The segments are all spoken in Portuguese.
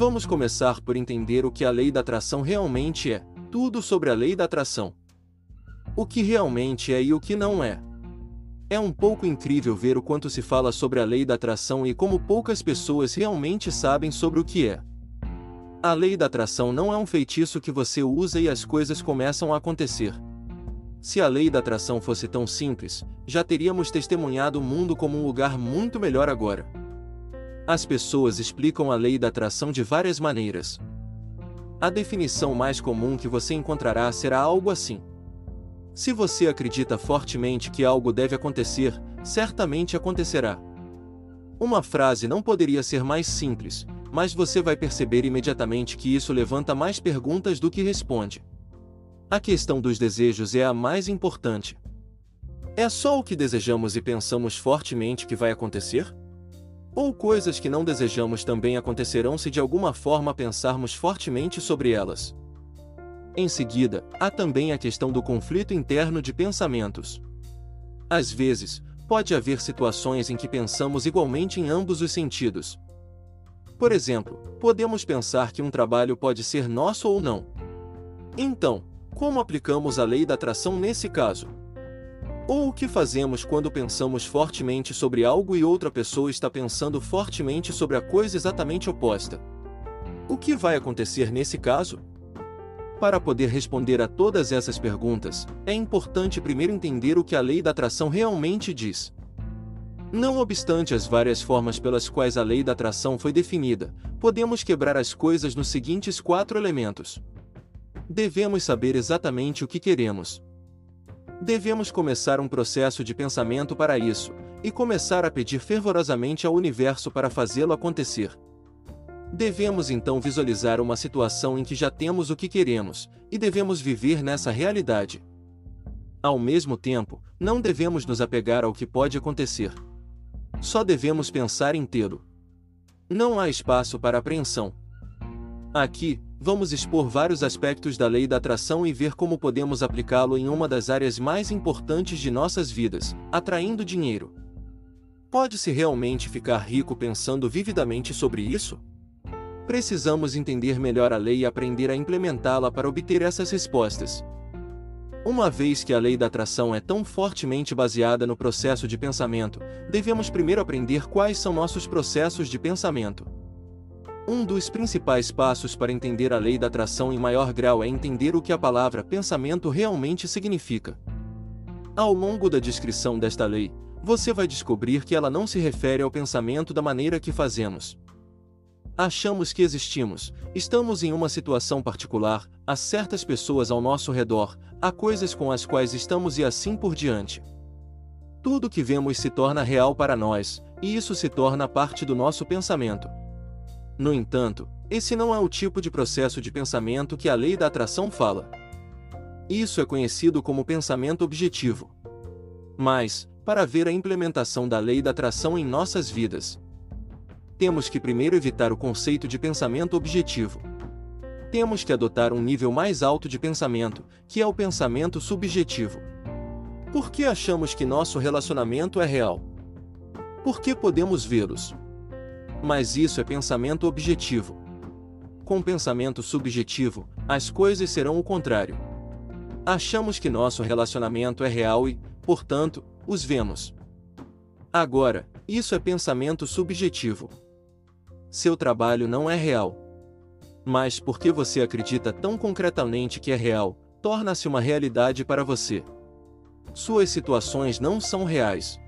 Vamos começar por entender o que a lei da atração realmente é, tudo sobre a lei da atração. O que realmente é e o que não é. É um pouco incrível ver o quanto se fala sobre a lei da atração e como poucas pessoas realmente sabem sobre o que é. A lei da atração não é um feitiço que você usa e as coisas começam a acontecer. Se a lei da atração fosse tão simples, já teríamos testemunhado o mundo como um lugar muito melhor agora. As pessoas explicam a lei da atração de várias maneiras. A definição mais comum que você encontrará será algo assim: se você acredita fortemente que algo deve acontecer, certamente acontecerá. Uma frase não poderia ser mais simples, mas você vai perceber imediatamente que isso levanta mais perguntas do que responde. A questão dos desejos é a mais importante. É só o que desejamos e pensamos fortemente que vai acontecer? Ou coisas que não desejamos também acontecerão se de alguma forma pensarmos fortemente sobre elas? Em seguida, há também a questão do conflito interno de pensamentos. Às vezes, pode haver situações em que pensamos igualmente em ambos os sentidos. Por exemplo, podemos pensar que um trabalho pode ser nosso ou não. Então, como aplicamos a lei da atração nesse caso? Ou o que fazemos quando pensamos fortemente sobre algo e outra pessoa está pensando fortemente sobre a coisa exatamente oposta? O que vai acontecer nesse caso? Para poder responder a todas essas perguntas, é importante primeiro entender o que a lei da atração realmente diz. Não obstante as várias formas pelas quais a lei da atração foi definida, podemos quebrar as coisas nos seguintes quatro elementos. Devemos saber exatamente o que queremos. Devemos começar um processo de pensamento para isso, e começar a pedir fervorosamente ao universo para fazê-lo acontecer. Devemos então visualizar uma situação em que já temos o que queremos, e devemos viver nessa realidade. Ao mesmo tempo, não devemos nos apegar ao que pode acontecer. Só devemos pensar tê-lo. Não há espaço para apreensão. Aqui, vamos expor vários aspectos da lei da atração e ver como podemos aplicá-lo em uma das áreas mais importantes de nossas vidas, atraindo dinheiro. Pode-se realmente ficar rico pensando vividamente sobre isso? precisamos entender melhor a lei e aprender a implementá-la para obter essas respostas. Uma vez que a lei da atração é tão fortemente baseada no processo de pensamento, devemos primeiro aprender quais são nossos processos de pensamento. Um dos principais passos para entender a lei da atração em maior grau é entender o que a palavra pensamento realmente significa. Ao longo da descrição desta lei, você vai descobrir que ela não se refere ao pensamento da maneira que fazemos. Achamos que existimos, estamos em uma situação particular, há certas pessoas ao nosso redor, há coisas com as quais estamos e assim por diante. Tudo que vemos se torna real para nós, e isso se torna parte do nosso pensamento. No entanto, esse não é o tipo de processo de pensamento que a lei da atração fala. Isso é conhecido como pensamento objetivo. Mas, para ver a implementação da lei da atração em nossas vidas, temos que primeiro evitar o conceito de pensamento objetivo. Temos que adotar um nível mais alto de pensamento, que é o pensamento subjetivo. Por que achamos que nosso relacionamento é real? Porque podemos vê-los. Mas isso é pensamento objetivo. Com pensamento subjetivo, as coisas serão o contrário. Achamos que nosso relacionamento é real e, portanto, os vemos. Agora, isso é pensamento subjetivo seu trabalho não é real. Mas porque você acredita tão concretamente que é real, torna-se uma realidade para você. Suas situações não são reais.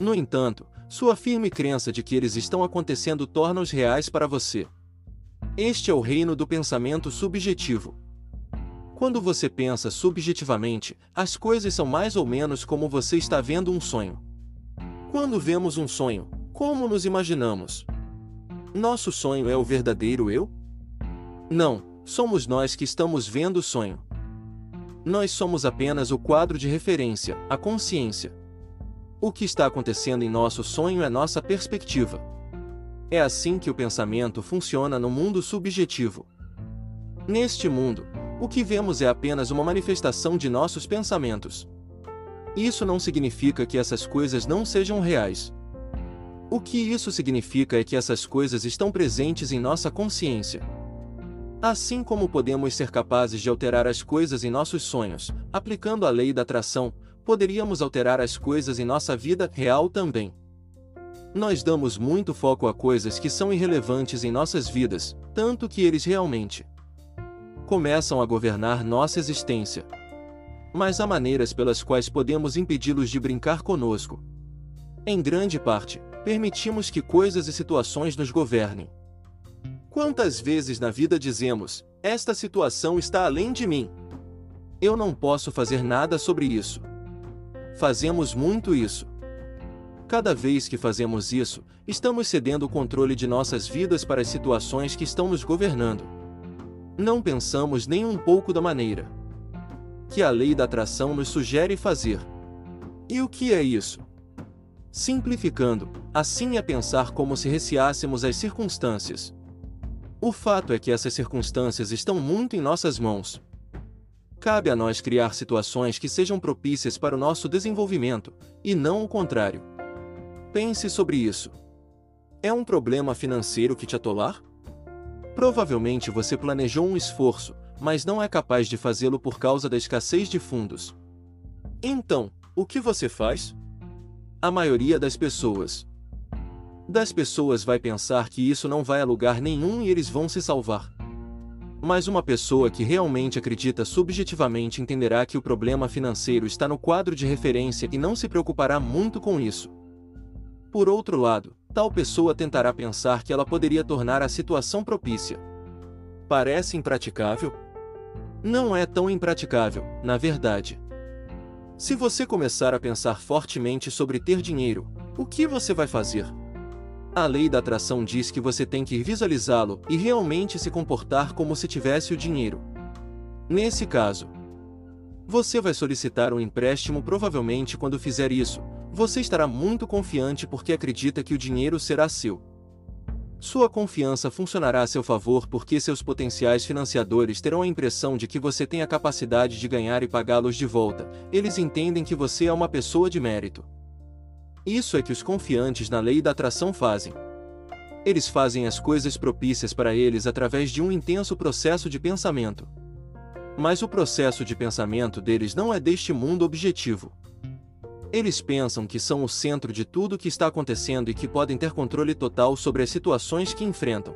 No entanto, sua firme crença de que eles estão acontecendo torna-os reais para você. Este é o reino do pensamento subjetivo. Quando você pensa subjetivamente, as coisas são mais ou menos como você está vendo um sonho. Quando vemos um sonho, como nos imaginamos? Nosso sonho é o verdadeiro eu? Não, somos nós que estamos vendo o sonho. Nós somos apenas o quadro de referência, a consciência. O que está acontecendo em nosso sonho é nossa perspectiva. É assim que o pensamento funciona no mundo subjetivo. Neste mundo, o que vemos é apenas uma manifestação de nossos pensamentos. Isso não significa que essas coisas não sejam reais. O que isso significa é que essas coisas estão presentes em nossa consciência. Assim como podemos ser capazes de alterar as coisas em nossos sonhos, aplicando a lei da atração, poderíamos alterar as coisas em nossa vida real também. Nós damos muito foco a coisas que são irrelevantes em nossas vidas, tanto que eles realmente começam a governar nossa existência. Mas há maneiras pelas quais podemos impedi-los de brincar conosco. Em grande parte, permitimos que coisas e situações nos governem. Quantas vezes na vida dizemos: esta situação está além de mim? Eu não posso fazer nada sobre isso. Fazemos muito isso. Cada vez que fazemos isso, estamos cedendo o controle de nossas vidas para as situações que estão nos governando. Não pensamos nem um pouco da maneira que a lei da atração nos sugere fazer. E o que é isso? Simplificando, assim é pensar como se receássemos as circunstâncias. O fato é que essas circunstâncias estão muito em nossas mãos. Cabe a nós criar situações que sejam propícias para o nosso desenvolvimento, e não o contrário. Pense sobre isso. É um problema financeiro que te atolar? Provavelmente você planejou um esforço, mas não é capaz de fazê-lo por causa da escassez de fundos. Então, o que você faz? A maioria das pessoas. Das pessoas vai pensar que isso não vai a lugar nenhum e eles vão se salvar. Mas uma pessoa que realmente acredita subjetivamente entenderá que o problema financeiro está no quadro de referência e não se preocupará muito com isso. Por outro lado, tal pessoa tentará pensar que ela poderia tornar a situação propícia. Parece impraticável? Não é tão impraticável, na verdade. Se você começar a pensar fortemente sobre ter dinheiro, o que você vai fazer? A lei da atração diz que você tem que visualizá-lo e realmente se comportar como se tivesse o dinheiro. Nesse caso, você vai solicitar um empréstimo provavelmente quando fizer isso, você estará muito confiante porque acredita que o dinheiro será seu. Sua confiança funcionará a seu favor porque seus potenciais financiadores terão a impressão de que você tem a capacidade de ganhar e pagá-los de volta, eles entendem que você é uma pessoa de mérito. Isso é que os confiantes na lei da atração fazem. Eles fazem as coisas propícias para eles através de um intenso processo de pensamento. Mas o processo de pensamento deles não é deste mundo objetivo. Eles pensam que são o centro de tudo o que está acontecendo e que podem ter controle total sobre as situações que enfrentam.